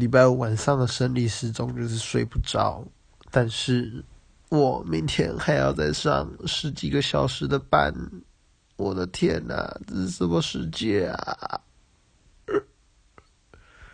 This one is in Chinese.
礼拜五晚上的生理时钟就是睡不着，但是我明天还要再上十几个小时的班，我的天哪，这是什么世界啊！